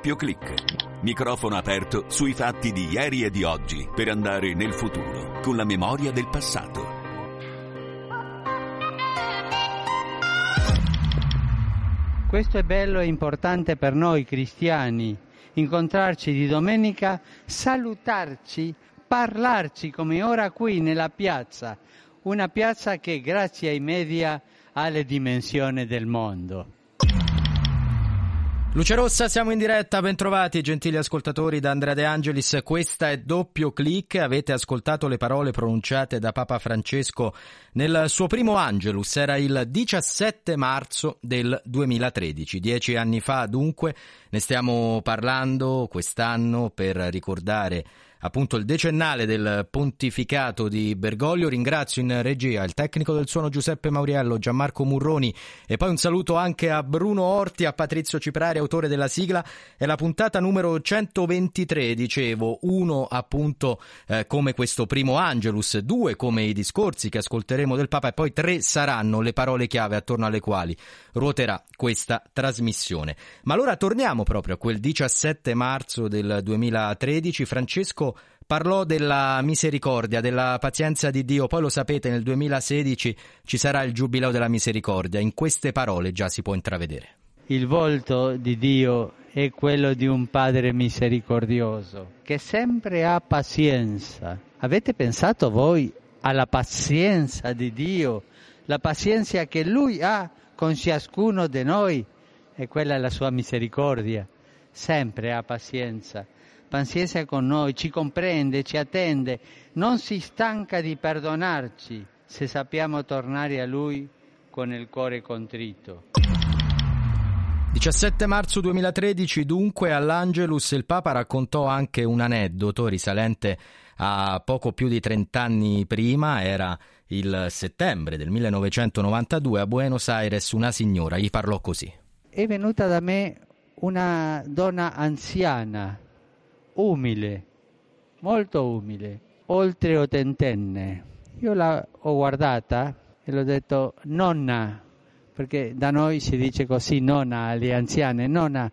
doppio clic. Microfono aperto sui fatti di ieri e di oggi per andare nel futuro con la memoria del passato. Questo è bello e importante per noi cristiani, incontrarci di domenica, salutarci, parlarci come ora qui nella piazza, una piazza che grazie ai media ha le dimensioni del mondo. Luce Rossa, siamo in diretta, bentrovati gentili ascoltatori da Andrea De Angelis, questa è doppio clic, avete ascoltato le parole pronunciate da Papa Francesco nel suo primo Angelus, era il 17 marzo del 2013, dieci anni fa dunque, ne stiamo parlando quest'anno per ricordare appunto il decennale del pontificato di Bergoglio. Ringrazio in regia il tecnico del suono Giuseppe Mauriello, Gianmarco Murroni e poi un saluto anche a Bruno Orti, a Patrizio Ciprari, autore della sigla. È la puntata numero 123, dicevo, uno appunto eh, come questo primo Angelus, due come i discorsi che ascolteremo del Papa e poi tre saranno le parole chiave attorno alle quali ruoterà questa trasmissione. Ma allora torniamo proprio a quel 17 marzo del 2013. Francesco parlò della misericordia, della pazienza di Dio, poi lo sapete nel 2016 ci sarà il giubileo della misericordia, in queste parole già si può intravedere. Il volto di Dio è quello di un Padre misericordioso che sempre ha pazienza. Avete pensato voi alla pazienza di Dio, la pazienza che Lui ha con ciascuno di noi e quella è la sua misericordia. Sempre ha pazienza. Pazienza con noi, ci comprende, ci attende, non si stanca di perdonarci se sappiamo tornare a Lui con il cuore contrito. 17 marzo 2013 dunque all'Angelus il Papa raccontò anche un aneddoto risalente a poco più di 30 anni prima, era il settembre del 1992 a Buenos Aires una signora gli parlò così. È venuta da me una donna anziana, umile, molto umile, oltre ottantenne. Io l'ho guardata e l'ho detto nonna, perché da noi si dice così nonna alle anziane, nonna,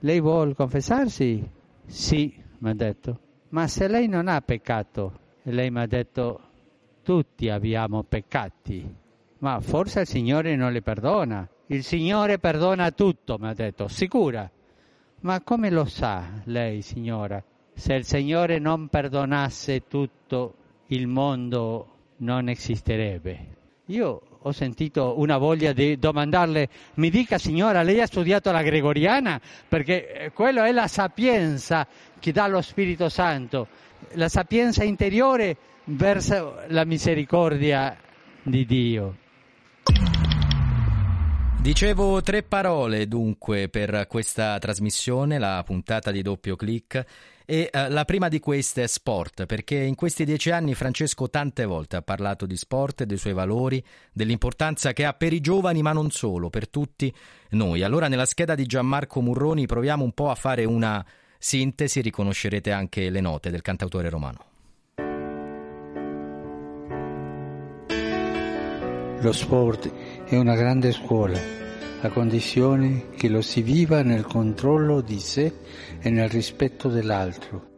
lei vuole confessarsi? Sì, mi ha detto, ma se lei non ha peccato, e lei mi ha detto tutti abbiamo peccati, ma forse il Signore non le perdona. Il Signore perdona tutto, mi ha detto, sicura. Ma come lo sa lei, signora? Se il Signore non perdonasse tutto, il mondo non esisterebbe. Io ho sentito una voglia di domandarle, mi dica signora, lei ha studiato la gregoriana? Perché eh, quello è la sapienza che dà lo Spirito Santo, la sapienza interiore verso la misericordia di Dio. Dicevo tre parole dunque per questa trasmissione, la puntata di doppio clic. E uh, la prima di queste è sport, perché in questi dieci anni Francesco tante volte ha parlato di sport, dei suoi valori, dell'importanza che ha per i giovani, ma non solo, per tutti noi. Allora nella scheda di Gianmarco Murroni proviamo un po' a fare una sintesi, riconoscerete anche le note del cantautore romano. Lo sport è una grande scuola, a condizione che lo si viva nel controllo di sé e nel rispetto dell'altro.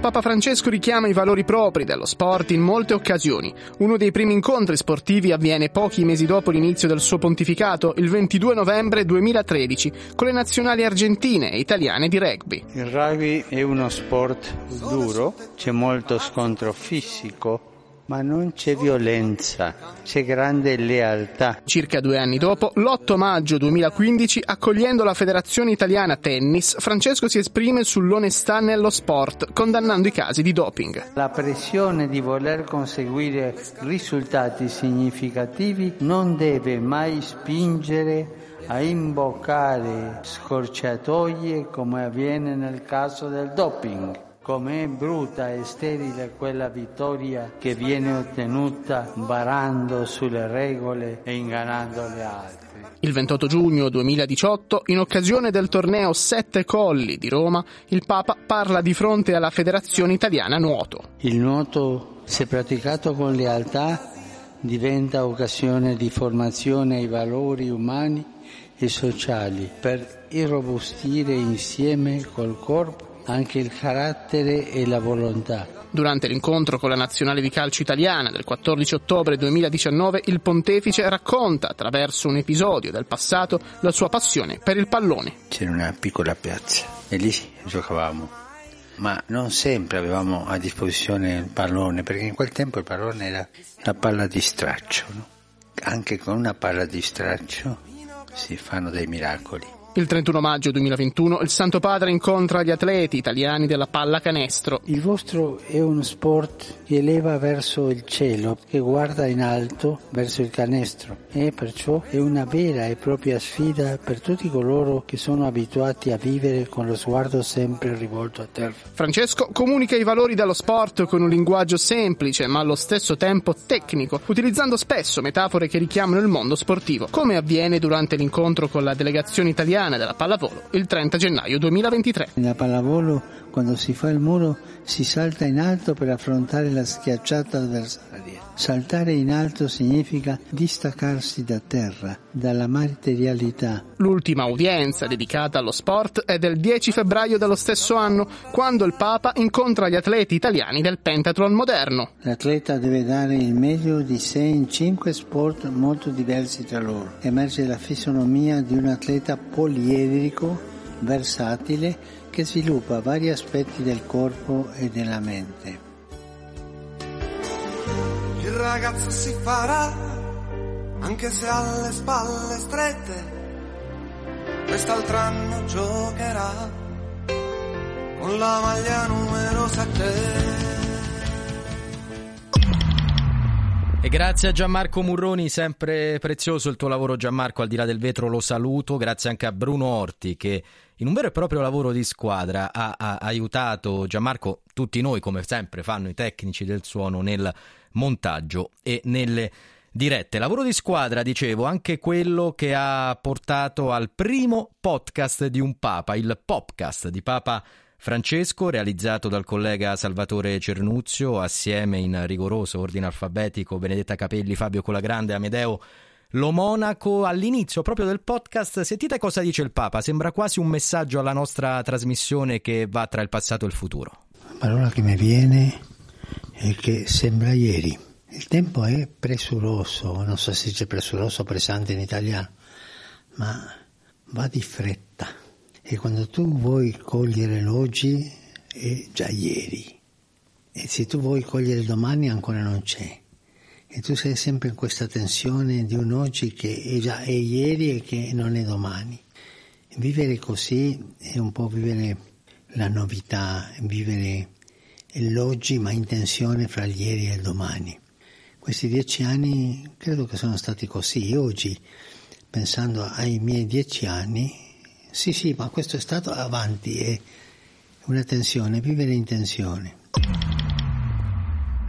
Papa Francesco richiama i valori propri dello sport in molte occasioni. Uno dei primi incontri sportivi avviene pochi mesi dopo l'inizio del suo pontificato, il 22 novembre 2013, con le nazionali argentine e italiane di rugby. Il rugby è uno sport duro, c'è molto scontro fisico, ma non c'è violenza, c'è grande lealtà. Circa due anni dopo, l'8 maggio 2015, accogliendo la Federazione Italiana Tennis, Francesco si esprime sull'onestà nello sport, condannando i casi di doping. La pressione di voler conseguire risultati significativi non deve mai spingere a imboccare scorciatoie come avviene nel caso del doping. Com'è brutta e sterile quella vittoria che viene ottenuta barando sulle regole e ingannando le altre. Il 28 giugno 2018, in occasione del torneo Sette Colli di Roma, il Papa parla di fronte alla Federazione Italiana Nuoto. Il nuoto, se praticato con lealtà, diventa occasione di formazione ai valori umani e sociali per irrobustire insieme col corpo anche il carattere e la volontà. Durante l'incontro con la nazionale di calcio italiana del 14 ottobre 2019, il pontefice racconta attraverso un episodio del passato la sua passione per il pallone. C'era una piccola piazza e lì giocavamo, ma non sempre avevamo a disposizione il pallone, perché in quel tempo il pallone era la palla di straccio. No? Anche con una palla di straccio si fanno dei miracoli. Il 31 maggio 2021 il Santo Padre incontra gli atleti italiani della pallacanestro. Il vostro è uno sport che eleva verso il cielo, che guarda in alto verso il canestro e perciò è una vera e propria sfida per tutti coloro che sono abituati a vivere con lo sguardo sempre rivolto a terra. Francesco comunica i valori dello sport con un linguaggio semplice ma allo stesso tempo tecnico, utilizzando spesso metafore che richiamano il mondo sportivo, come avviene durante l'incontro con la delegazione italiana italiana della pallavolo il 30 gennaio 2023. Nella pallavolo, quando si fa il muro, si salta in alto per affrontare la schiacciata avversaria. Saltare in alto significa distaccarsi da terra, dalla materialità. L'ultima udienza dedicata allo sport è del 10 febbraio dello stesso anno, quando il Papa incontra gli atleti italiani del pentathlon moderno. L'atleta deve dare il meglio di sé in cinque sport molto diversi tra loro. Emerge la fisionomia di un atleta poliedrico, versatile, che sviluppa vari aspetti del corpo e della mente. Il ragazzo si farà, anche se ha le spalle strette, quest'altro anno giocherà con la maglia numero 7. E grazie a Gianmarco Murroni, sempre prezioso il tuo lavoro Gianmarco, al di là del vetro lo saluto, grazie anche a Bruno Orti che in un vero e proprio lavoro di squadra ha, ha aiutato Gianmarco, tutti noi come sempre fanno i tecnici del suono nel montaggio e nelle dirette. Lavoro di squadra, dicevo, anche quello che ha portato al primo podcast di un Papa, il podcast di Papa Francesco, realizzato dal collega Salvatore Cernuzio, assieme in rigoroso ordine alfabetico Benedetta Capelli, Fabio Colagrande, Amedeo Lo Monaco. All'inizio proprio del podcast, sentite cosa dice il Papa, sembra quasi un messaggio alla nostra trasmissione che va tra il passato e il futuro. La parola che mi viene è che sembra ieri. Il tempo è presuroso, non so se dice presuroso o pressante in italiano, ma va di fretta. E quando tu vuoi cogliere l'oggi è già ieri. E se tu vuoi cogliere domani ancora non c'è. E tu sei sempre in questa tensione di un oggi che è già è ieri e che non è domani. Vivere così è un po' vivere la novità, vivere l'oggi ma in tensione fra il ieri e il domani. Questi dieci anni credo che sono stati così. Oggi, pensando ai miei dieci anni, sì sì, ma questo è stato avanti, è una tensione, vivere in tensione.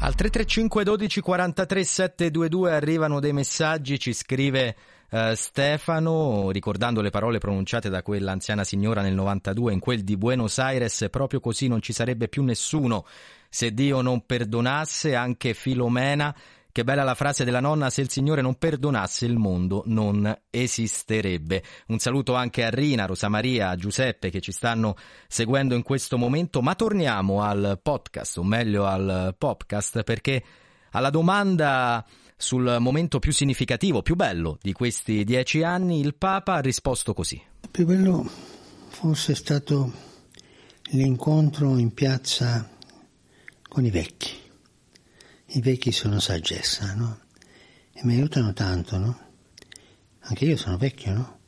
Al 335 12 43 722 arrivano dei messaggi, ci scrive uh, Stefano, ricordando le parole pronunciate da quell'anziana signora nel 92 in quel di Buenos Aires, proprio così non ci sarebbe più nessuno se Dio non perdonasse, anche Filomena che bella la frase della nonna, se il Signore non perdonasse il mondo non esisterebbe. Un saluto anche a Rina, Rosa Maria, a Giuseppe che ci stanno seguendo in questo momento, ma torniamo al podcast, o meglio al podcast, perché alla domanda sul momento più significativo, più bello di questi dieci anni, il Papa ha risposto così. Il più bello forse è stato l'incontro in piazza con i vecchi i vecchi sono saggezza, no? E mi aiutano tanto, no? Anche io sono vecchio, no?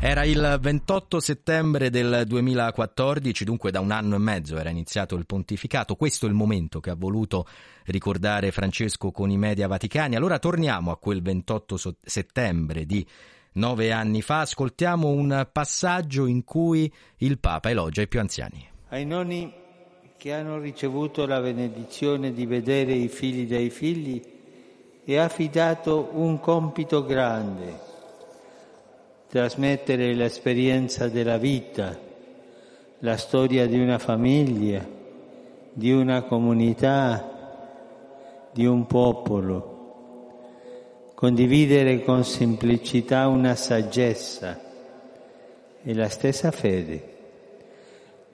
Era il 28 settembre del 2014, dunque da un anno e mezzo era iniziato il pontificato. Questo è il momento che ha voluto ricordare Francesco con i media vaticani. Allora torniamo a quel 28 settembre di nove anni fa. Ascoltiamo un passaggio in cui il Papa elogia i più anziani. Ai nonni che hanno ricevuto la benedizione di vedere i figli dei figli e ha affidato un compito grande, trasmettere l'esperienza della vita, la storia di una famiglia, di una comunità, di un popolo. condividere con semplicità una saggezza e la stessa fede,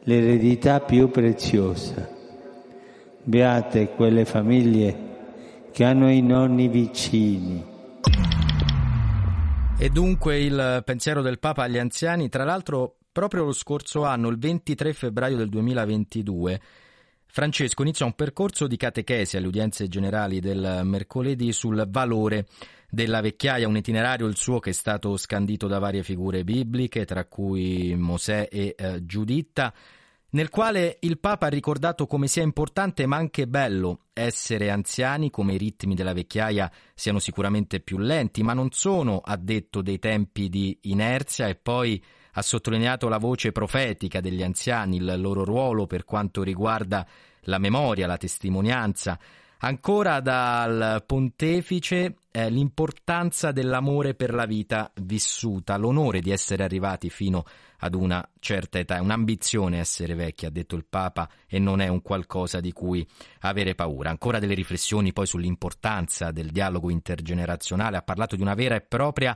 l'eredità più preziosa. Beate quelle famiglie che hanno i nonni vicini. E dunque il pensiero del Papa agli anziani, tra l'altro proprio lo scorso anno, il 23 febbraio del 2022, Francesco iniziò un percorso di catechesi alle udienze generali del mercoledì sul valore della vecchiaia, un itinerario il suo che è stato scandito da varie figure bibliche, tra cui Mosè e eh, Giuditta, nel quale il Papa ha ricordato come sia importante ma anche bello essere anziani, come i ritmi della vecchiaia siano sicuramente più lenti, ma non sono, ha detto, dei tempi di inerzia e poi ha sottolineato la voce profetica degli anziani, il loro ruolo per quanto riguarda la memoria, la testimonianza. Ancora dal pontefice eh, l'importanza dell'amore per la vita vissuta, l'onore di essere arrivati fino ad una certa età. È un'ambizione essere vecchi, ha detto il Papa, e non è un qualcosa di cui avere paura. Ancora delle riflessioni poi sull'importanza del dialogo intergenerazionale. Ha parlato di una vera e propria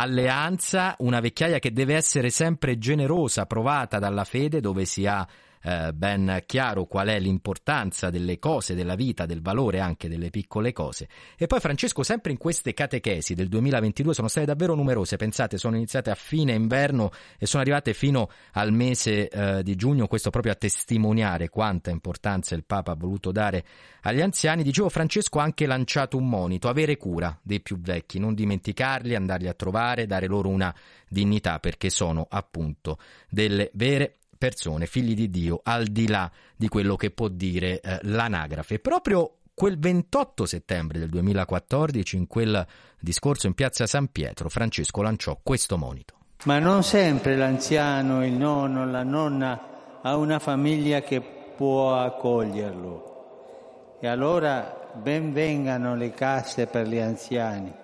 alleanza, una vecchiaia che deve essere sempre generosa, provata dalla fede, dove si ha eh, ben chiaro qual è l'importanza delle cose, della vita, del valore anche delle piccole cose. E poi Francesco, sempre in queste catechesi del 2022 sono state davvero numerose, pensate, sono iniziate a fine inverno e sono arrivate fino al mese eh, di giugno, questo proprio a testimoniare quanta importanza il Papa ha voluto dare agli anziani. Dicevo, Francesco ha anche lanciato un monito, avere cura dei più vecchi, non dimenticarli, andarli a trovare, dare loro una dignità perché sono appunto delle vere persone, figli di Dio, al di là di quello che può dire eh, l'anagrafe. Proprio quel 28 settembre del 2014, in quel discorso in piazza San Pietro, Francesco lanciò questo monito. Ma non sempre l'anziano, il nonno, la nonna ha una famiglia che può accoglierlo. E allora ben vengano le casse per gli anziani,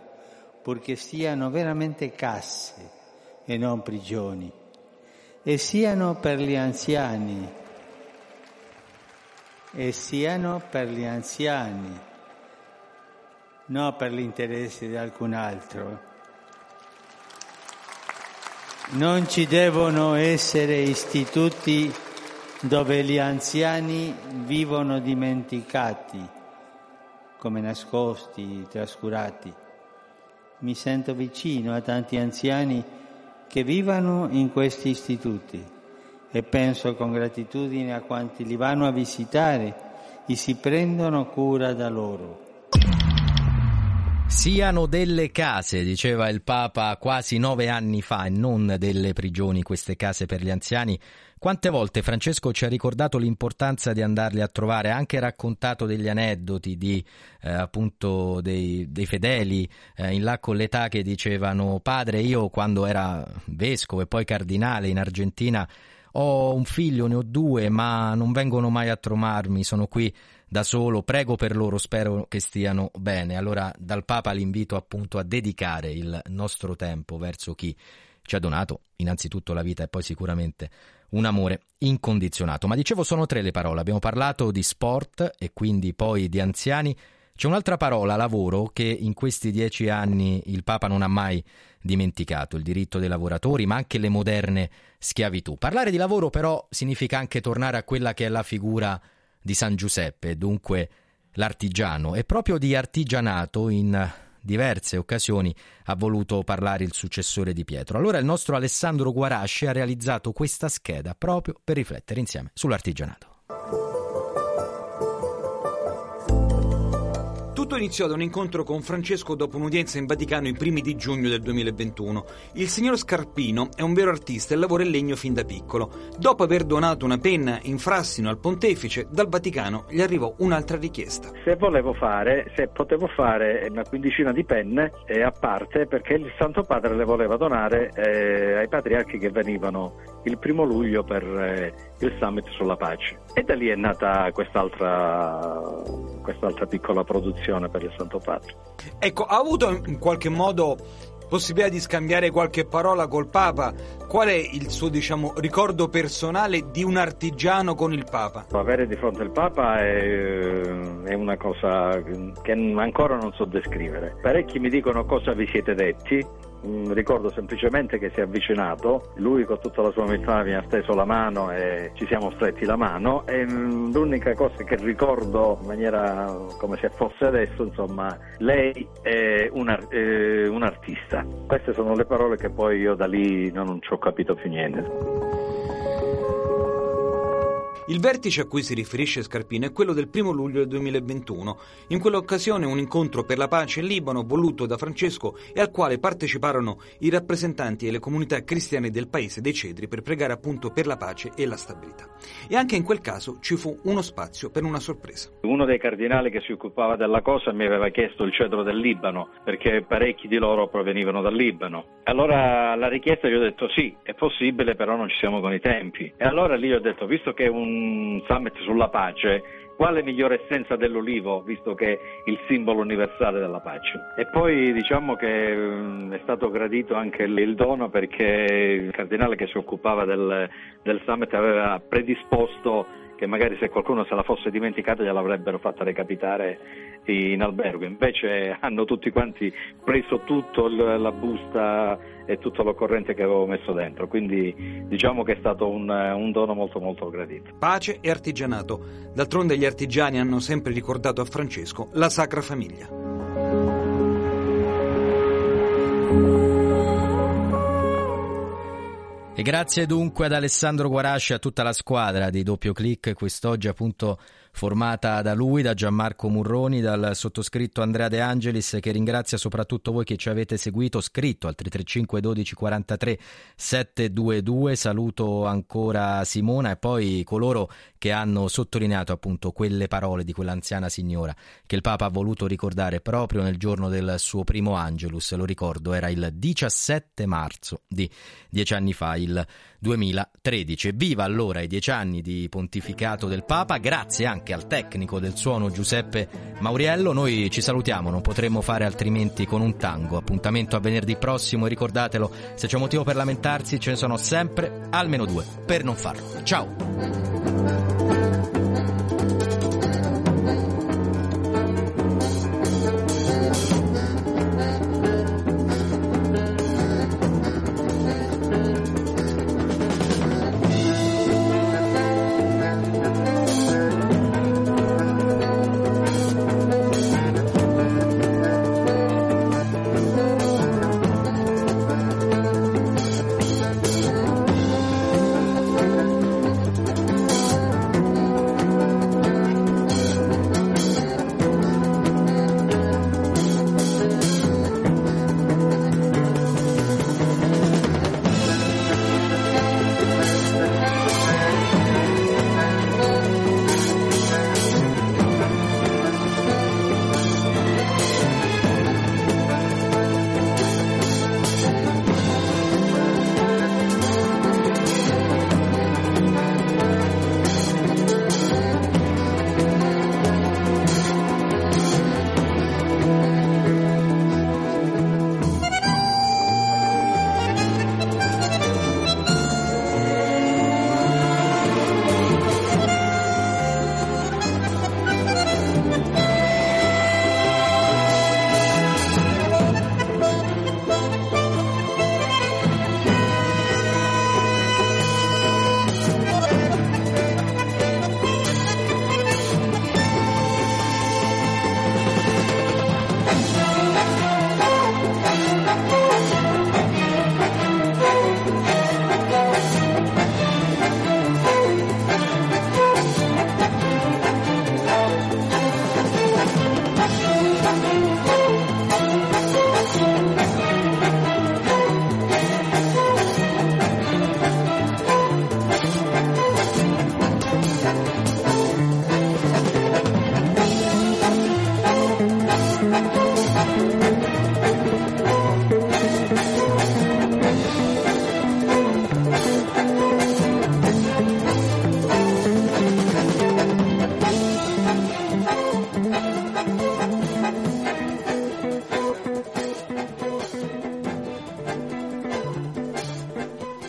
purché siano veramente casse e non prigioni e siano per gli anziani, e siano per gli anziani, non per l'interesse di alcun altro. Non ci devono essere istituti dove gli anziani vivono dimenticati, come nascosti, trascurati. Mi sento vicino a tanti anziani che vivano in questi istituti e penso con gratitudine a quanti li vanno a visitare e si prendono cura da loro. Siano delle case, diceva il Papa quasi nove anni fa, e non delle prigioni, queste case per gli anziani. Quante volte Francesco ci ha ricordato l'importanza di andarli a trovare, ha anche raccontato degli aneddoti di eh, appunto dei, dei fedeli eh, in là con l'età che dicevano padre io quando era vescovo e poi cardinale in Argentina ho un figlio, ne ho due, ma non vengono mai a trovarmi, sono qui da solo, prego per loro, spero che stiano bene. Allora dal Papa l'invito appunto a dedicare il nostro tempo verso chi ci ha donato innanzitutto la vita e poi sicuramente un amore incondizionato. Ma dicevo sono tre le parole, abbiamo parlato di sport e quindi poi di anziani. C'è un'altra parola, lavoro, che in questi dieci anni il Papa non ha mai dimenticato, il diritto dei lavoratori, ma anche le moderne schiavitù. Parlare di lavoro però significa anche tornare a quella che è la figura di San Giuseppe, dunque l'artigiano. E proprio di artigianato in diverse occasioni ha voluto parlare il successore di Pietro. Allora il nostro Alessandro Guarasci ha realizzato questa scheda proprio per riflettere insieme sull'artigianato. Tutto iniziò da un incontro con Francesco dopo un'udienza in Vaticano i primi di giugno del 2021. Il signor Scarpino è un vero artista e lavora in legno fin da piccolo. Dopo aver donato una penna in frassino al pontefice, dal Vaticano gli arrivò un'altra richiesta. Se volevo fare, se potevo fare una quindicina di penne eh, a parte perché il Santo Padre le voleva donare eh, ai patriarchi che venivano il primo luglio per eh, il summit sulla pace. E da lì è nata quest'altra, quest'altra piccola produzione per il Santo Padre. Ecco, ha avuto in qualche modo possibilità di scambiare qualche parola col Papa? Qual è il suo diciamo, ricordo personale di un artigiano con il Papa? Avere di fronte il Papa è, è una cosa che ancora non so descrivere. Parecchi mi dicono cosa vi siete detti, ricordo semplicemente che si è avvicinato, lui con tutta la sua umiltà mi ha steso la mano e ci siamo stretti la mano e mm, l'unica cosa che ricordo in maniera come se fosse adesso, insomma, lei è un, eh, un artista. Queste sono le parole che poi io da lì non ci ho capito più niente. Il vertice a cui si riferisce Scarpino è quello del 1 luglio del 2021. In quell'occasione un incontro per la pace in Libano voluto da Francesco e al quale parteciparono i rappresentanti delle comunità cristiane del paese dei Cedri per pregare appunto per la pace e la stabilità. E anche in quel caso ci fu uno spazio per una sorpresa. Uno dei cardinali che si occupava della cosa mi aveva chiesto il cedro del Libano perché parecchi di loro provenivano dal Libano. Allora la richiesta gli ho detto sì, è possibile, però non ci siamo con i tempi. E allora lì ho detto, visto che è un un summit sulla pace, quale migliore essenza dell'olivo, visto che è il simbolo universale della pace. E poi diciamo che mm, è stato gradito anche il dono perché il cardinale che si occupava del, del summit aveva predisposto che magari se qualcuno se la fosse dimenticata gliel'avrebbero fatta recapitare in albergo. Invece hanno tutti quanti preso tutto la busta e tutto l'occorrente che avevo messo dentro, quindi diciamo che è stato un, un dono molto molto gradito. Pace e artigianato. D'altronde gli artigiani hanno sempre ricordato a Francesco la Sacra Famiglia. E grazie dunque ad Alessandro Guarasci e a tutta la squadra di Doppio Clic, quest'oggi appunto formata da lui, da Gianmarco Murroni, dal sottoscritto Andrea De Angelis, che ringrazia soprattutto voi che ci avete seguito, scritto al 335 12 43 722. Saluto ancora Simona e poi coloro che hanno sottolineato appunto quelle parole di quell'anziana signora che il Papa ha voluto ricordare proprio nel giorno del suo primo Angelus. Lo ricordo, era il 17 marzo di dieci anni fa, il 2013. Viva allora i dieci anni di pontificato del Papa, grazie anche al tecnico del suono Giuseppe Mauriello. Noi ci salutiamo, non potremmo fare altrimenti con un tango. Appuntamento a venerdì prossimo e ricordatelo, se c'è motivo per lamentarsi ce ne sono sempre almeno due per non farlo. Ciao!